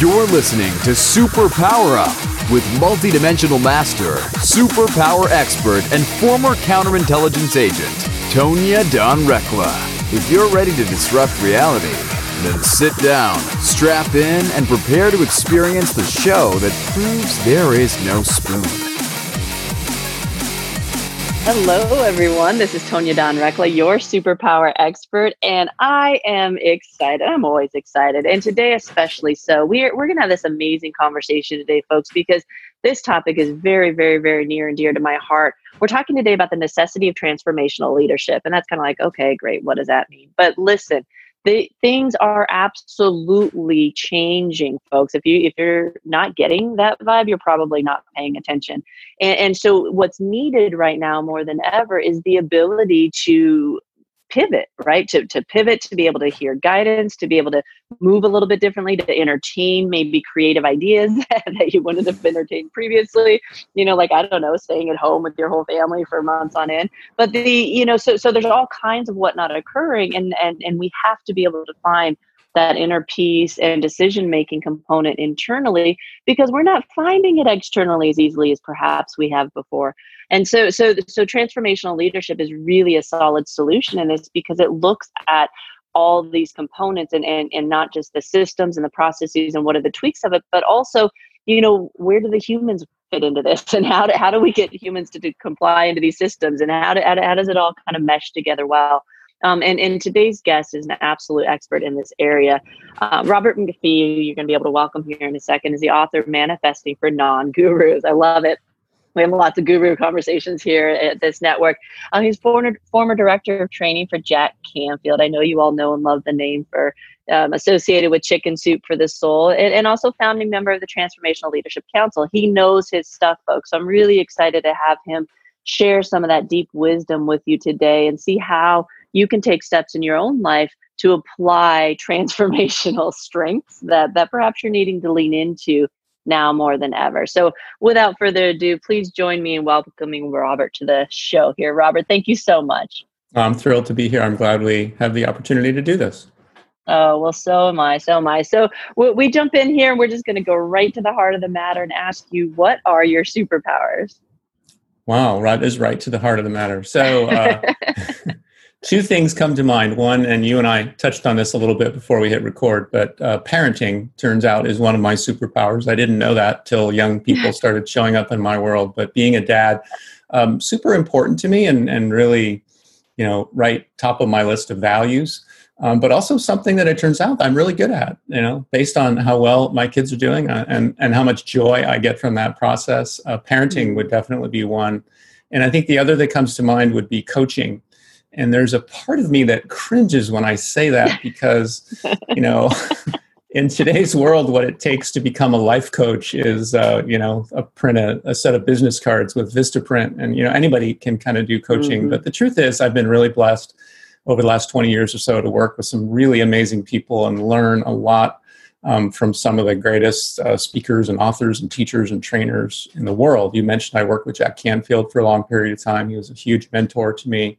You're listening to Super Power Up with multidimensional master, superpower expert, and former counterintelligence agent, Tonya Dawn Recla. If you're ready to disrupt reality, then sit down, strap in, and prepare to experience the show that proves there is no spoon. Hello, everyone. This is Tonya Dawn Recla, your superpower expert, and I am excited. I'm always excited, and today especially so. We're we're gonna have this amazing conversation today, folks, because this topic is very, very, very near and dear to my heart. We're talking today about the necessity of transformational leadership, and that's kind of like, okay, great. What does that mean? But listen, the things are absolutely changing folks. If you if you're not getting that vibe you're probably not paying attention. And, and so what's needed right now more than ever is the ability to pivot, right? To, to pivot, to be able to hear guidance, to be able to move a little bit differently, to entertain maybe creative ideas that you wouldn't have entertained previously. You know, like I don't know, staying at home with your whole family for months on end. But the, you know, so so there's all kinds of whatnot occurring, and and and we have to be able to find that inner peace and decision making component internally because we're not finding it externally as easily as perhaps we have before and so so so transformational leadership is really a solid solution in this because it looks at all these components and, and and not just the systems and the processes and what are the tweaks of it but also you know where do the humans fit into this and how do, how do we get humans to, to comply into these systems and how, do, how, how does it all kind of mesh together well um, and, and today's guest is an absolute expert in this area. Uh, Robert MacPhee, you're going to be able to welcome here in a second, is the author Manifesting for Non Gurus. I love it. We have lots of guru conversations here at this network. Um, he's former, former director of training for Jack Canfield. I know you all know and love the name for um, associated with Chicken Soup for the Soul, and, and also founding member of the Transformational Leadership Council. He knows his stuff, folks. So I'm really excited to have him share some of that deep wisdom with you today and see how you can take steps in your own life to apply transformational strengths that that perhaps you're needing to lean into now more than ever. So without further ado, please join me in welcoming Robert to the show here. Robert, thank you so much. I'm thrilled to be here. I'm glad we have the opportunity to do this. Oh, well, so am I. So am I. So we, we jump in here and we're just going to go right to the heart of the matter and ask you, what are your superpowers? Wow, right is right to the heart of the matter. So, uh, two things come to mind. One, and you and I touched on this a little bit before we hit record, but uh, parenting turns out is one of my superpowers. I didn't know that till young people started showing up in my world. But being a dad, um, super important to me, and and really, you know, right top of my list of values. Um, but also something that it turns out I'm really good at. You know, based on how well my kids are doing uh, and and how much joy I get from that process. Uh, parenting mm-hmm. would definitely be one. And I think the other that comes to mind would be coaching and there's a part of me that cringes when I say that because, you know, in today's world, what it takes to become a life coach is, uh, you know, a print a, a, set of business cards with Vistaprint, and you know anybody can kind of do coaching. Mm-hmm. But the truth is, I've been really blessed over the last 20 years or so to work with some really amazing people and learn a lot um, from some of the greatest uh, speakers and authors and teachers and trainers in the world. You mentioned I worked with Jack Canfield for a long period of time. He was a huge mentor to me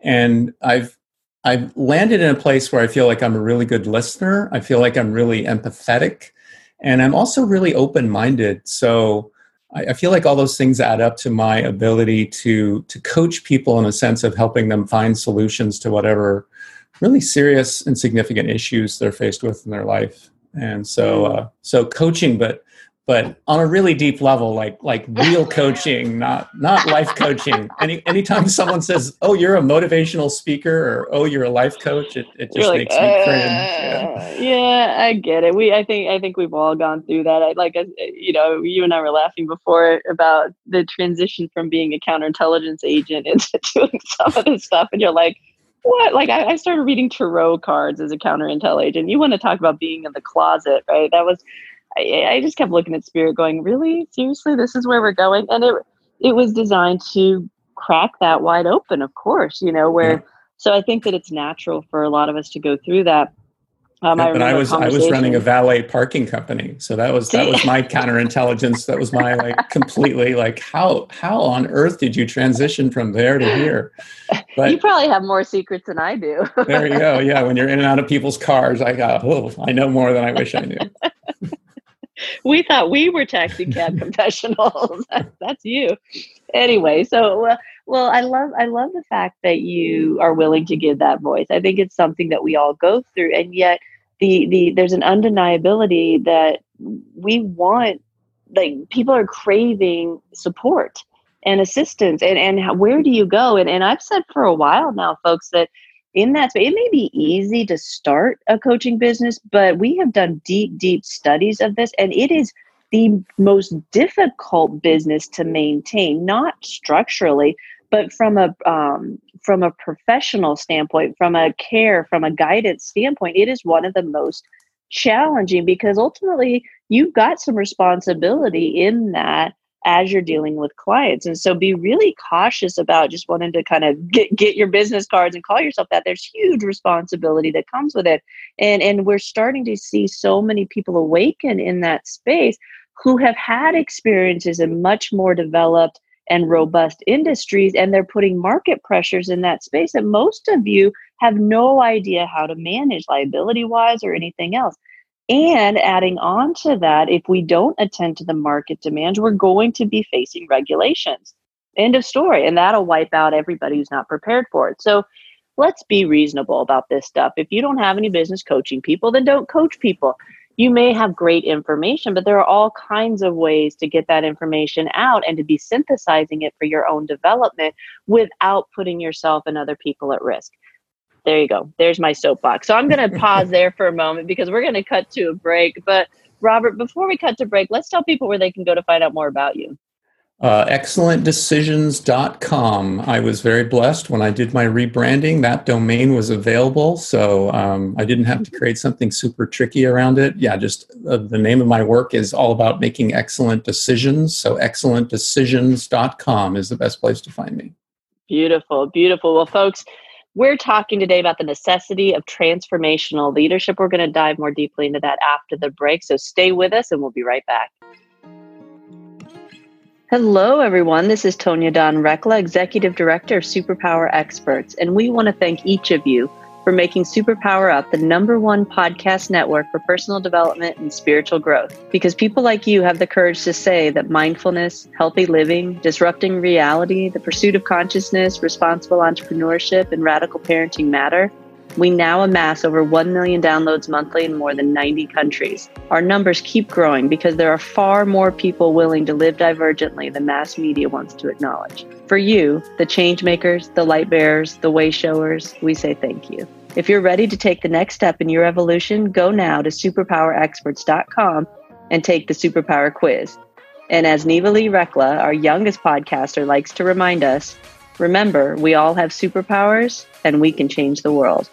and I've I've landed in a place where I feel like I'm a really good listener. I feel like I'm really empathetic, and I'm also really open minded. So I, I feel like all those things add up to my ability to to coach people in a sense of helping them find solutions to whatever really serious and significant issues they're faced with in their life. And so, mm. uh, so coaching, but but on a really deep level like like real coaching not not life coaching any anytime someone says oh you're a motivational speaker or oh you're a life coach it, it just like, makes me cringe yeah. Uh, yeah. i get it we i think i think we've all gone through that i like you know you and i were laughing before about the transition from being a counterintelligence agent into doing some of this stuff and you're like what? Like I, I started reading tarot cards as a counterintel agent. You want to talk about being in the closet, right? That was I, I just kept looking at Spirit, going, "Really, seriously, this is where we're going?" And it it was designed to crack that wide open, of course, you know. Where yeah. so I think that it's natural for a lot of us to go through that. Um, yeah, I but I was I was running a valet parking company, so that was that was my counterintelligence. That was my like completely like how how on earth did you transition from there to here? But you probably have more secrets than I do. there you go. Yeah, when you're in and out of people's cars, I got oh I know more than I wish I knew. we thought we were taxi cab confessionals. That's you. Anyway, so well, well, I love I love the fact that you are willing to give that voice. I think it's something that we all go through, and yet the the there's an undeniability that we want like people are craving support and assistance and and how, where do you go and and I've said for a while now folks that in that space it may be easy to start a coaching business but we have done deep deep studies of this and it is the most difficult business to maintain not structurally but from a um, from a professional standpoint from a care from a guidance standpoint it is one of the most challenging because ultimately you've got some responsibility in that as you're dealing with clients. And so be really cautious about just wanting to kind of get, get your business cards and call yourself that. There's huge responsibility that comes with it. And and we're starting to see so many people awaken in that space who have had experiences in much more developed and robust industries and they're putting market pressures in that space that most of you have no idea how to manage liability wise or anything else and adding on to that if we don't attend to the market demands we're going to be facing regulations. End of story. And that'll wipe out everybody who's not prepared for it. So let's be reasonable about this stuff. If you don't have any business coaching people then don't coach people. You may have great information, but there are all kinds of ways to get that information out and to be synthesizing it for your own development without putting yourself and other people at risk. There you go. There's my soapbox. So I'm going to pause there for a moment because we're going to cut to a break. But Robert, before we cut to break, let's tell people where they can go to find out more about you. Uh, excellentdecisions.com. I was very blessed when I did my rebranding. That domain was available, so um, I didn't have to create something super tricky around it. Yeah, just uh, the name of my work is all about making excellent decisions. So, excellentdecisions.com is the best place to find me. Beautiful, beautiful. Well, folks, we're talking today about the necessity of transformational leadership. We're going to dive more deeply into that after the break. So, stay with us, and we'll be right back. Hello, everyone. This is Tonya Dawn Recla, Executive Director of Superpower Experts, and we want to thank each of you for making Superpower Up the number one podcast network for personal development and spiritual growth. Because people like you have the courage to say that mindfulness, healthy living, disrupting reality, the pursuit of consciousness, responsible entrepreneurship, and radical parenting matter we now amass over 1 million downloads monthly in more than 90 countries. Our numbers keep growing because there are far more people willing to live divergently than mass media wants to acknowledge. For you, the change makers, the light bearers, the way showers, we say thank you. If you're ready to take the next step in your evolution, go now to superpowerexperts.com and take the superpower quiz. And as Neva Lee Recla, our youngest podcaster, likes to remind us, remember, we all have superpowers and we can change the world.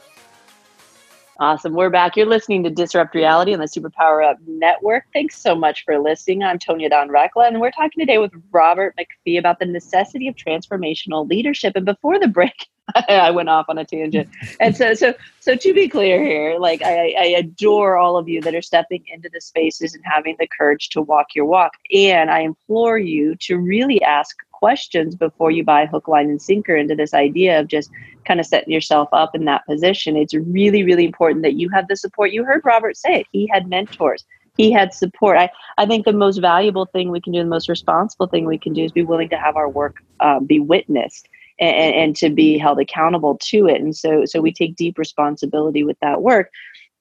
Awesome. We're back. You're listening to Disrupt Reality on the Superpower Up Network. Thanks so much for listening. I'm Tonya Dawn Recla, and we're talking today with Robert MacPhee about the necessity of transformational leadership. And before the break, I went off on a tangent. And so, so, so to be clear here, like I, I adore all of you that are stepping into the spaces and having the courage to walk your walk. And I implore you to really ask questions before you buy hook, line, and sinker into this idea of just kind of setting yourself up in that position. It's really, really important that you have the support. You heard Robert say it. He had mentors. He had support. I, I think the most valuable thing we can do, the most responsible thing we can do is be willing to have our work um, be witnessed and, and to be held accountable to it. And so, so we take deep responsibility with that work.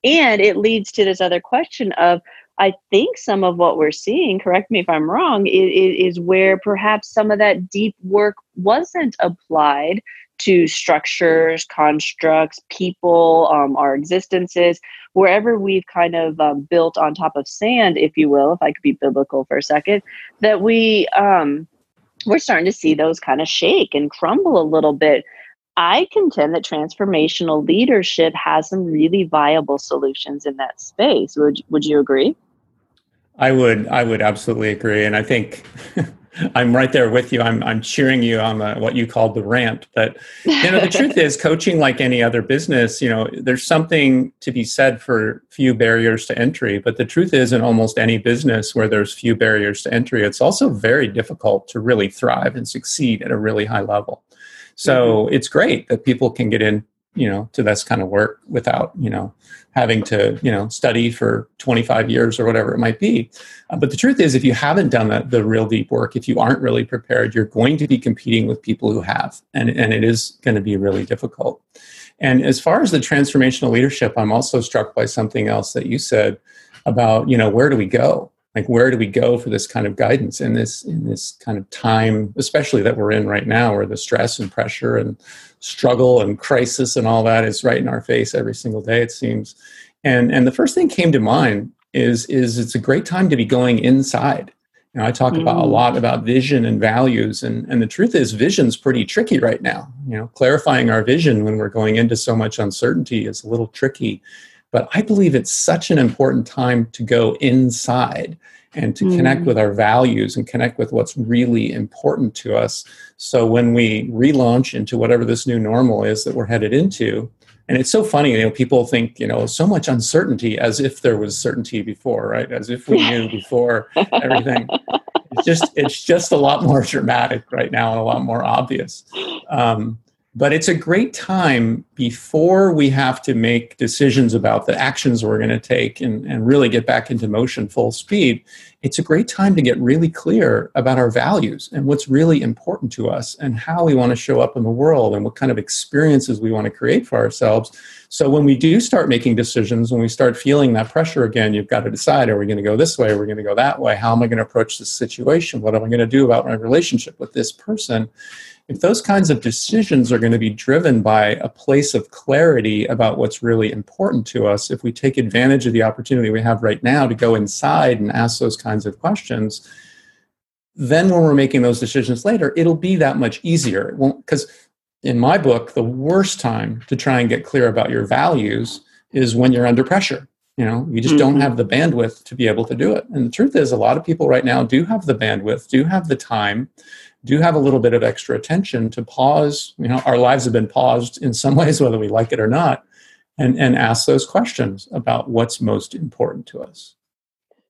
And it leads to this other question of I think some of what we're seeing, correct me if I'm wrong, is, is, where perhaps some of that deep work wasn't applied to structures, constructs, people, um, our existences, wherever we've kind of um, built on top of sand, if you will, if I could be biblical for a second, that we um, we're starting to see those kind of shake and crumble a little bit. I contend that transformational leadership has some really viable solutions in that space. Would would you agree? I would I would absolutely agree, and I think I'm right there with you. I'm I'm cheering you on the, what you called the rant. But you know, the truth is, coaching like any other business, you know, there's something to be said for few barriers to entry. But the truth is, in almost any business where there's few barriers to entry, it's also very difficult to really thrive and succeed at a really high level. So mm-hmm. it's great that people can get in you know to this kind of work without you know having to you know study for 25 years or whatever it might be. Uh, but the truth is if you haven't done the, the real deep work if you aren't really prepared you're going to be competing with people who have and, and it is going to be really difficult. And as far as the transformational leadership i'm also struck by something else that you said about you know where do we go like where do we go for this kind of guidance in this in this kind of time especially that we're in right now where the stress and pressure and struggle and crisis and all that is right in our face every single day it seems and and the first thing came to mind is is it's a great time to be going inside you know, I talk about a mm. lot about vision and values, and, and the truth is, vision's pretty tricky right now. You know, clarifying our vision when we're going into so much uncertainty is a little tricky. But I believe it's such an important time to go inside and to mm. connect with our values and connect with what's really important to us. So when we relaunch into whatever this new normal is that we're headed into, and it's so funny, you know, people think, you know, so much uncertainty as if there was certainty before, right? As if we knew before everything. It's just it's just a lot more dramatic right now and a lot more obvious. Um, but it's a great time before we have to make decisions about the actions we're going to take and, and really get back into motion full speed. It's a great time to get really clear about our values and what's really important to us and how we want to show up in the world and what kind of experiences we want to create for ourselves. So when we do start making decisions, when we start feeling that pressure again, you've got to decide are we going to go this way? Are we going to go that way? How am I going to approach this situation? What am I going to do about my relationship with this person? If those kinds of decisions are going to be driven by a place of clarity about what's really important to us, if we take advantage of the opportunity we have right now to go inside and ask those kinds of questions, then when we're making those decisions later, it'll be that much easier. Because in my book, the worst time to try and get clear about your values is when you're under pressure. You know, you just mm-hmm. don't have the bandwidth to be able to do it. And the truth is, a lot of people right now do have the bandwidth, do have the time do have a little bit of extra attention to pause. You know, our lives have been paused in some ways, whether we like it or not, and, and ask those questions about what's most important to us.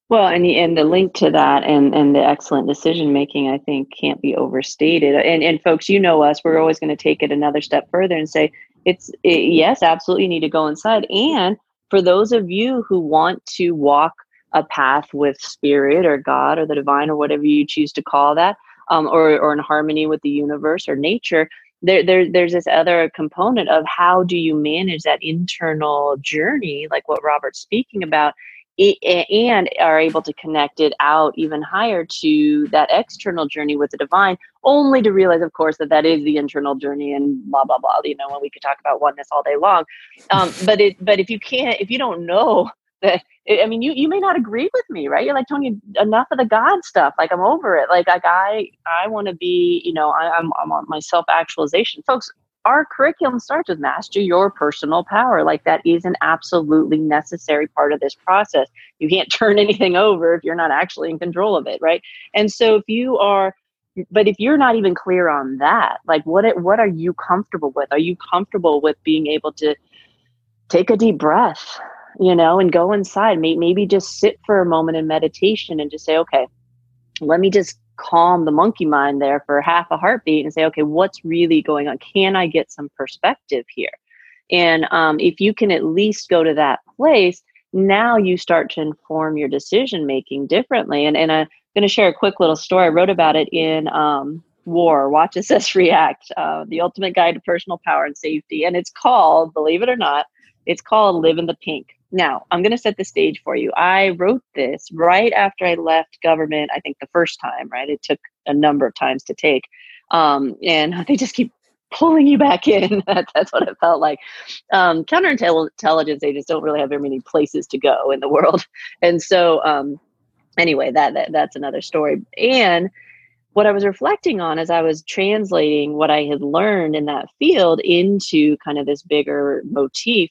Well, and the, and the link to that and, and the excellent decision making, I think, can't be overstated. And and folks, you know us, we're always going to take it another step further and say it's it, yes, absolutely, you need to go inside. And for those of you who want to walk a path with spirit or God or the divine or whatever you choose to call that, um, or, or in harmony with the universe or nature there, there there's this other component of how do you manage that internal journey like what robert's speaking about and are able to connect it out even higher to that external journey with the divine only to realize of course that that is the internal journey and blah blah blah you know when we could talk about oneness all day long. Um, but it but if you can't if you don't know I mean, you you may not agree with me, right? You're like Tony, enough of the God stuff. Like I'm over it. Like like I I want to be, you know, I, I'm I'm on my self actualization, folks. Our curriculum starts with master your personal power. Like that is an absolutely necessary part of this process. You can't turn anything over if you're not actually in control of it, right? And so if you are but if you're not even clear on that like what what are you comfortable with are you comfortable with being able to take a deep breath you know, and go inside. Maybe just sit for a moment in meditation and just say, okay, let me just calm the monkey mind there for half a heartbeat and say, okay, what's really going on? Can I get some perspective here? And um, if you can at least go to that place, now you start to inform your decision making differently. And, and I'm going to share a quick little story. I wrote about it in um, War, Watch Assess React, uh, the ultimate guide to personal power and safety. And it's called, believe it or not, it's called Live in the Pink. Now, I'm going to set the stage for you. I wrote this right after I left government, I think the first time, right? It took a number of times to take. Um, and they just keep pulling you back in. That's what it felt like. Um, counterintelligence agents don't really have very many places to go in the world. And so, um, anyway, that, that that's another story. And what I was reflecting on as I was translating what I had learned in that field into kind of this bigger motif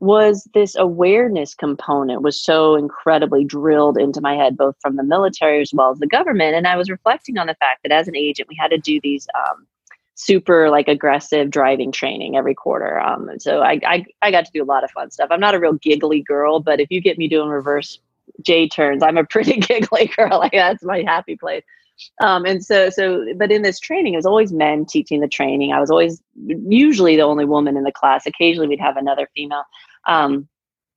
was this awareness component was so incredibly drilled into my head both from the military as well as the government and i was reflecting on the fact that as an agent we had to do these um, super like aggressive driving training every quarter um, and so I, I i got to do a lot of fun stuff i'm not a real giggly girl but if you get me doing reverse j turns i'm a pretty giggly girl like that's my happy place Um, and so, so, but in this training, it was always men teaching the training. I was always usually the only woman in the class. Occasionally, we'd have another female. Um,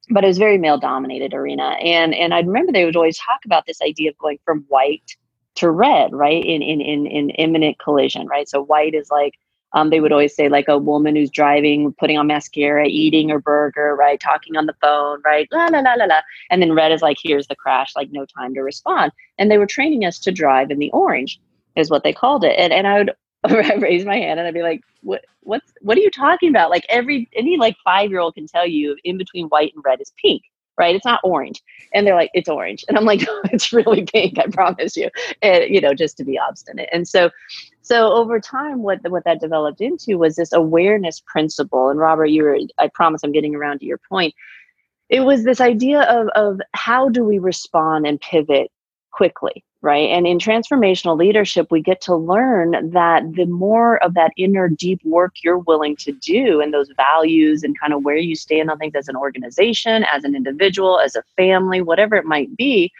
but it was very male dominated arena. And and I remember they would always talk about this idea of going from white to red, right? In in in in imminent collision, right? So white is like um, they would always say like a woman who's driving, putting on mascara, eating her burger, right, talking on the phone, right, la la la la la, and then red is like here's the crash, like no time to respond. And they were training us to drive in the orange, is what they called it. And and I would raise my hand and I'd be like, what what's what are you talking about? Like every any like five year old can tell you in between white and red is pink right? It's not orange. And they're like, it's orange. And I'm like, no, it's really pink, I promise you. And, you know, just to be obstinate. And so, so over time, what, what that developed into was this awareness principle. And Robert, you were, I promise I'm getting around to your point. It was this idea of, of how do we respond and pivot quickly, right? And in transformational leadership, we get to learn that the more of that inner deep work you're willing to do and those values and kind of where you stand on things as an organization, as an individual, as a family, whatever it might be,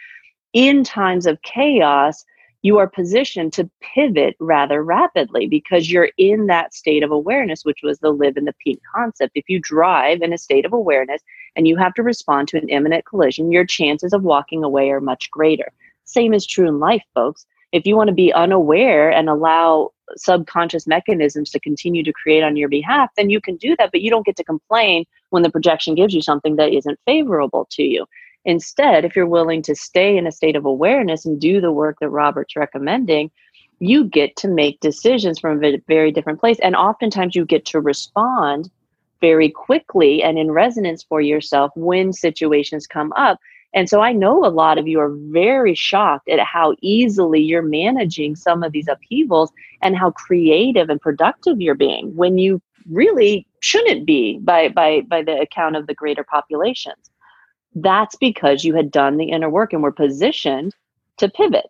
in times of chaos, you are positioned to pivot rather rapidly because you're in that state of awareness, which was the live in the peak concept. If you drive in a state of awareness and you have to respond to an imminent collision, your chances of walking away are much greater. Same is true in life, folks. If you want to be unaware and allow subconscious mechanisms to continue to create on your behalf, then you can do that, but you don't get to complain when the projection gives you something that isn't favorable to you. Instead, if you're willing to stay in a state of awareness and do the work that Robert's recommending, you get to make decisions from a very different place. And oftentimes you get to respond very quickly and in resonance for yourself when situations come up and so I know a lot of you are very shocked at how easily you're managing some of these upheavals and how creative and productive you're being when you really shouldn't be by by by the account of the greater populations. That's because you had done the inner work and were positioned to pivot.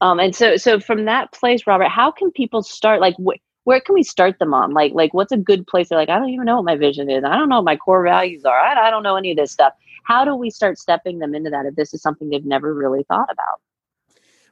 Um, and so so from that place, Robert, how can people start like wh- where can we start them on? Like, like what's a good place? They're like, I don't even know what my vision is. I don't know what my core values are. I, I don't know any of this stuff how do we start stepping them into that if this is something they've never really thought about?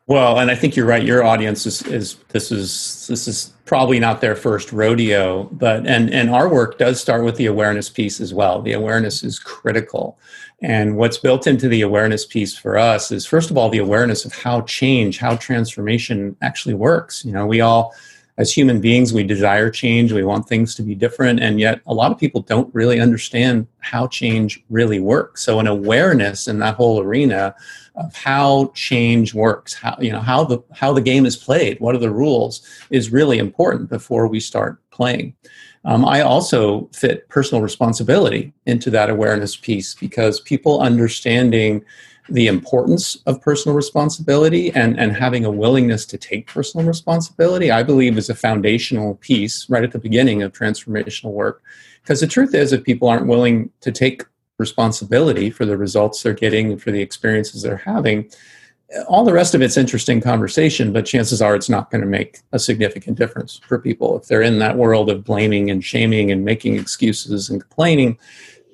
Well, and I think you're right. Your audience is, is this is this is probably not their first rodeo, but and and our work does start with the awareness piece as well. The awareness is critical, and what's built into the awareness piece for us is first of all the awareness of how change, how transformation actually works. You know, we all as human beings, we desire change, we want things to be different, and yet a lot of people don't really understand how change really works. So, an awareness in that whole arena of how change works, how you know how the how the game is played, what are the rules, is really important before we start playing. Um, I also fit personal responsibility into that awareness piece because people understanding the importance of personal responsibility and, and having a willingness to take personal responsibility, I believe, is a foundational piece right at the beginning of transformational work. Because the truth is, if people aren't willing to take responsibility for the results they're getting and for the experiences they're having, all the rest of it's interesting conversation, but chances are it's not going to make a significant difference for people. If they're in that world of blaming and shaming and making excuses and complaining,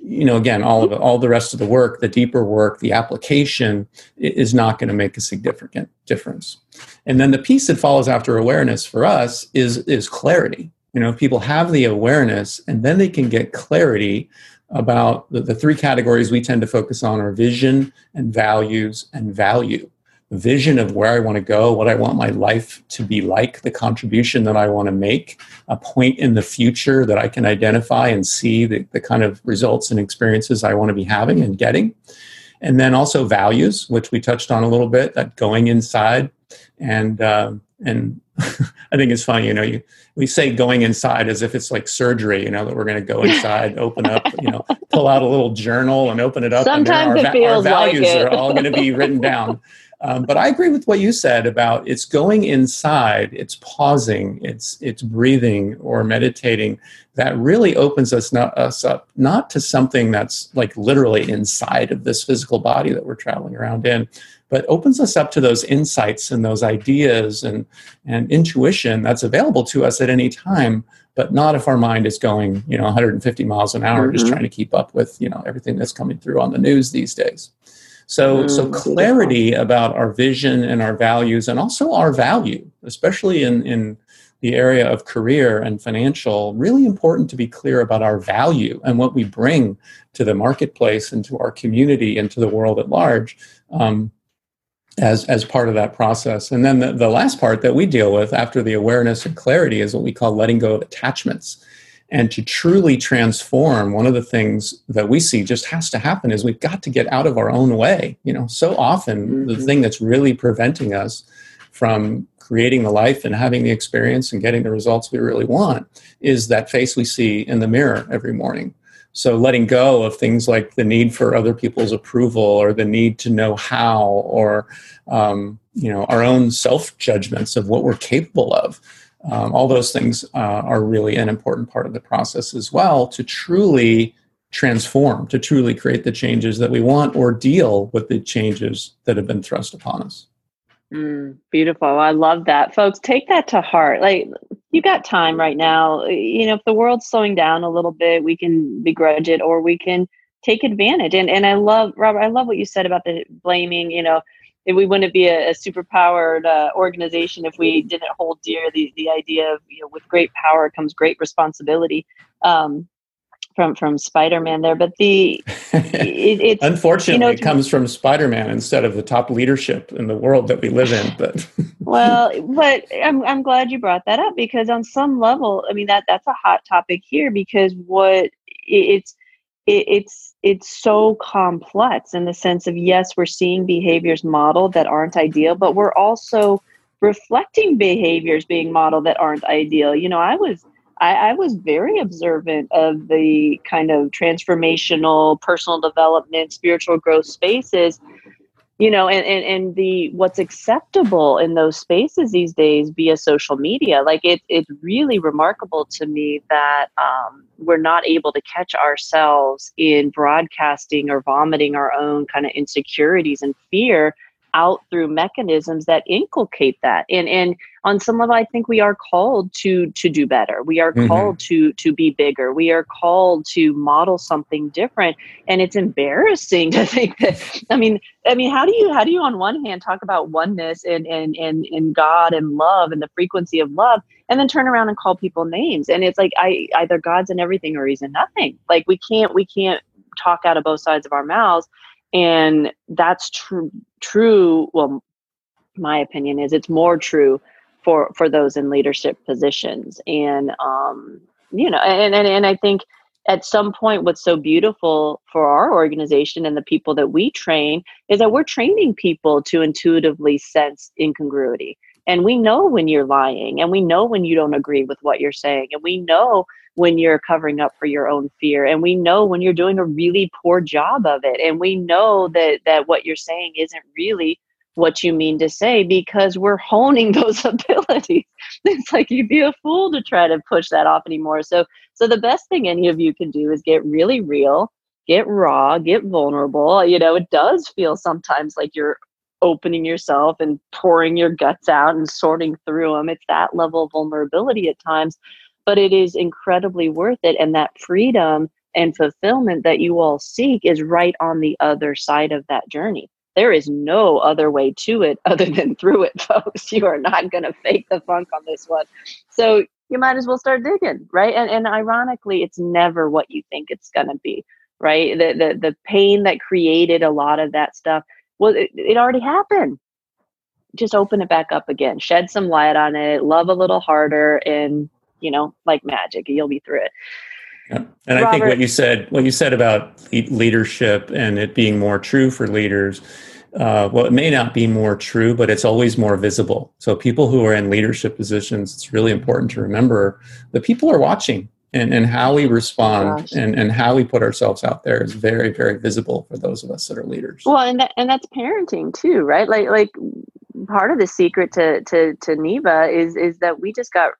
you know again all of it, all the rest of the work the deeper work the application is not going to make a significant difference. And then the piece that follows after awareness for us is is clarity. You know people have the awareness and then they can get clarity about the, the three categories we tend to focus on are vision and values and value vision of where I want to go, what I want my life to be like, the contribution that I want to make, a point in the future that I can identify and see the, the kind of results and experiences I want to be having and getting. And then also values, which we touched on a little bit, that going inside. And, uh, and I think it's funny, you know, you, we say going inside as if it's like surgery, you know, that we're going to go inside, open up, you know, pull out a little journal and open it up. Sometimes and it our, feels our values like it. are all going to be written down. Um, but I agree with what you said about it's going inside, it's pausing, it's it's breathing or meditating that really opens us not us up not to something that's like literally inside of this physical body that we're traveling around in, but opens us up to those insights and those ideas and and intuition that's available to us at any time but not if our mind is going you know 150 miles an hour mm-hmm. just trying to keep up with you know everything that's coming through on the news these days So, mm, so clarity about our vision and our values, and also our value, especially in in the area of career and financial, really important to be clear about our value and what we bring to the marketplace and to our community and to the world at large. Um, as as part of that process. And then the, the last part that we deal with after the awareness and clarity is what we call letting go of attachments. And to truly transform, one of the things that we see just has to happen is we've got to get out of our own way. You know, so often mm-hmm. the thing that's really preventing us from creating the life and having the experience and getting the results we really want is that face we see in the mirror every morning. So letting go of things like the need for other people's approval or the need to know how or um, you know our own self judgments of what we're capable of. Um, all those things uh, are really an important part of the process as well to truly transform, to truly create the changes that we want or deal with the changes that have been thrust upon us. Mm, beautiful. I love that. Folks, take that to heart. Like, you got time right now. You know, if the world's slowing down a little bit, we can begrudge it or we can take advantage. And and I love, Robert, I love what you said about the blaming, you know, we wouldn't be a, a super powered uh, organization if we didn't hold dear the, the idea of, you know, with great power comes great responsibility. Um, from from Spider-Man there, but the it, it's unfortunately you know, it comes from Spider-Man instead of the top leadership in the world that we live in. But well, but I'm I'm glad you brought that up because on some level, I mean that that's a hot topic here because what it's it, it's it's so complex in the sense of yes, we're seeing behaviors modeled that aren't ideal, but we're also reflecting behaviors being modeled that aren't ideal. You know, I was I, I, was very observant of the kind of transformational personal development spiritual growth spaces you know and, and and the what's acceptable in those spaces these days via social media. Like it, it's really remarkable to me that um, we're not able to catch ourselves in broadcasting or vomiting our own kind of insecurities and fear out through mechanisms that inculcate that. And and on some level i think we are called to to do better. We are mm-hmm. called to to be bigger. We are called to model something different. And it's embarrassing to think that i mean i mean how do you how do you on one hand talk about oneness and and and, and god and love and the frequency of love and then turn around and call people names? And it's like i either god's in everything or he's in nothing. Like we can't we can't talk out of both sides of our mouths and that's true true well my opinion is it's more true for for those in leadership positions. And um you know and and, and i think at some point what's so beautiful for our organization and the people that we train is that we're training people to intuitively sense incongruity and we know when you're lying and we know when you don't agree with what you're saying and we know when you're covering up for your own fear and we know when you're doing a really poor job of it and we know that that what you're saying isn't really what you mean to say because we're honing those abilities. It's like you'd be a fool to try to push that off anymore. So so the best thing any of you can do is get really real get raw get vulnerable. You know it does feel sometimes like you're opening yourself and pouring your guts out and sorting through them it's that level of vulnerability at times but it is incredibly worth it. And that freedom and fulfillment that you all seek is right on the other side of that journey. There is no other way to it other than through it, folks. You are not going to fake the funk on this one. So you might as well start digging, right? And, and ironically, it's never what you think it's going to be, right? The, the, the pain that created a lot of that stuff, well, it, it already happened just open it back up again shed some light on it love a little harder and you know, like magic. You'll be through it. Yeah. And Robert, I think what you said, what you said about leadership and it being more true for leaders, uh, well, it may not be more true, but it's always more visible. So people who are in leadership positions, it's really important to remember that people are watching and, and how we respond oh and, and how we put ourselves out there is very, very visible for those of us that are leaders. Well, and that, and that's parenting too, right? Like, like part of the secret to, to, to Neva is, is that we just got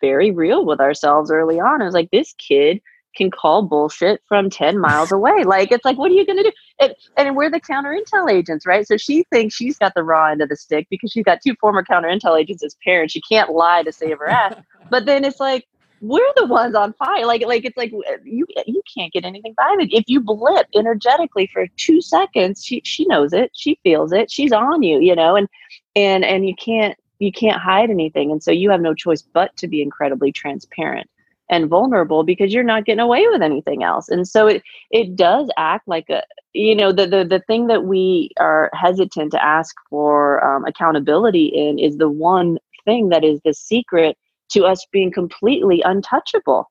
very real with ourselves early on. I was like, this kid can call bullshit from 10 miles away. Like, it's like, what are you going to do? And, and we're the counter intel agents, right? So she thinks she's got the raw end of the stick because she's got two former counter intel agents as parents. She can't lie to save her ass. but then it's like, we're the ones on fire. Like, like it's like you you can't get anything by it. If you blip energetically for two seconds, she she knows it, she feels it, she's on you, you know, and and and you can't you can't hide anything, and so you have no choice but to be incredibly transparent and vulnerable because you're not getting away with anything else. And so it it does act like a you know the the the thing that we are hesitant to ask for um, accountability in is the one thing that is the secret to us being completely untouchable.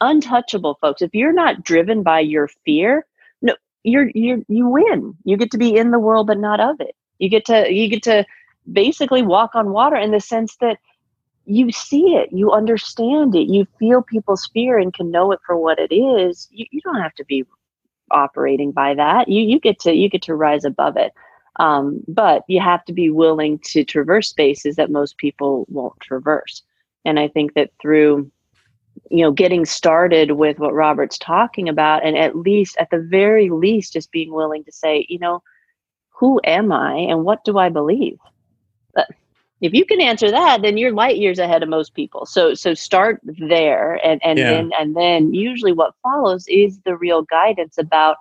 Untouchable, folks. If you're not driven by your fear, no, you're you you win. You get to be in the world but not of it. You get to you get to basically walk on water in the sense that you see it, you understand it, you feel people's fear and can know it for what it is. You, you don't have to be operating by that. You you get to you get to rise above it. Um, but you have to be willing to traverse spaces that most people won't traverse. And I think that through, you know, getting started with what Robert's talking about, and at least, at the very least, just being willing to say, you know, who am I and what do I believe? But if you can answer that, then you're light years ahead of most people. So so start there and, and yeah. then and then usually what follows is the real guidance about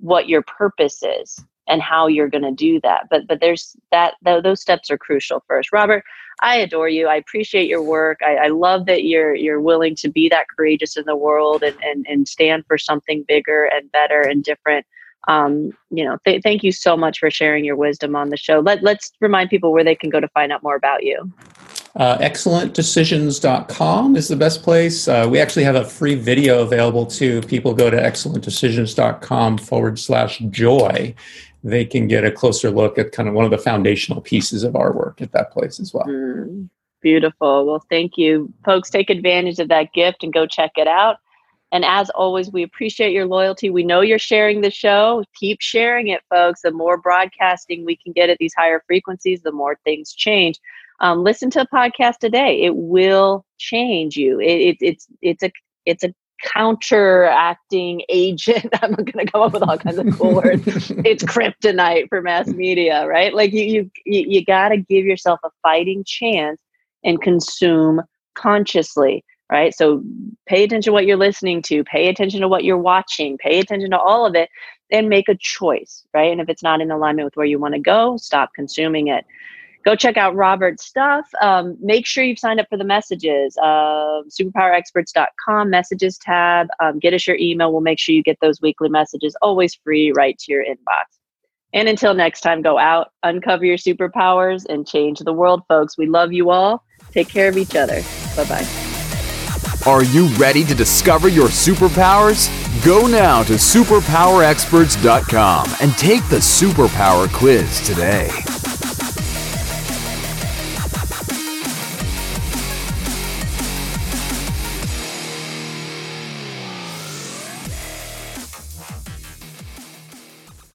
what your purpose is and how you're going to do that. But but there's that th- those steps are crucial first. Robert, I adore you. I appreciate your work. I, I, love that you're you're willing to be that courageous in the world and and, and stand for something bigger and better and different. Um, you know, th- thank you so much for sharing your wisdom on the show. Let let's remind people where they can go to find out more about you. Uh, excellentdecisions.com is the best place. Uh, we actually have a free video available to people. Go to excellentdecisions.com forward slash joy they can get a closer look at kind of one of the foundational pieces of our work at that place as well. Mm, beautiful. Well, thank you. Folks, take advantage of that gift and go check it out. And as always, we appreciate your loyalty. We know you're sharing the show. Keep sharing it, folks. The more broadcasting we can get at these higher frequencies, the more things change. Um, listen to a podcast today. It will change you. It, it, it's it's a it's a counteracting agent. I'm going to come up with all kinds of cool words. It's kryptonite for mass media, right? Like you, you, you got to give yourself a fighting chance and consume consciously, right? So pay attention to what you're listening to, pay attention to what you're watching, pay attention to all of it, and make a choice, right? And if it's not in alignment with where you want to go, stop consuming it go check out Robert's stuff. Um, make sure you've signed up for the messages. Uh, superpowerexperts.com messages tab. Um, get us your email. We'll make sure you get those weekly messages, always free, right to your inbox. And until next time, go out, uncover your superpowers, and change the world, folks. We love you all. Take care of each other. Bye bye. Are you ready to discover your superpowers? Go now to superpowerexperts.com and take the superpower quiz today.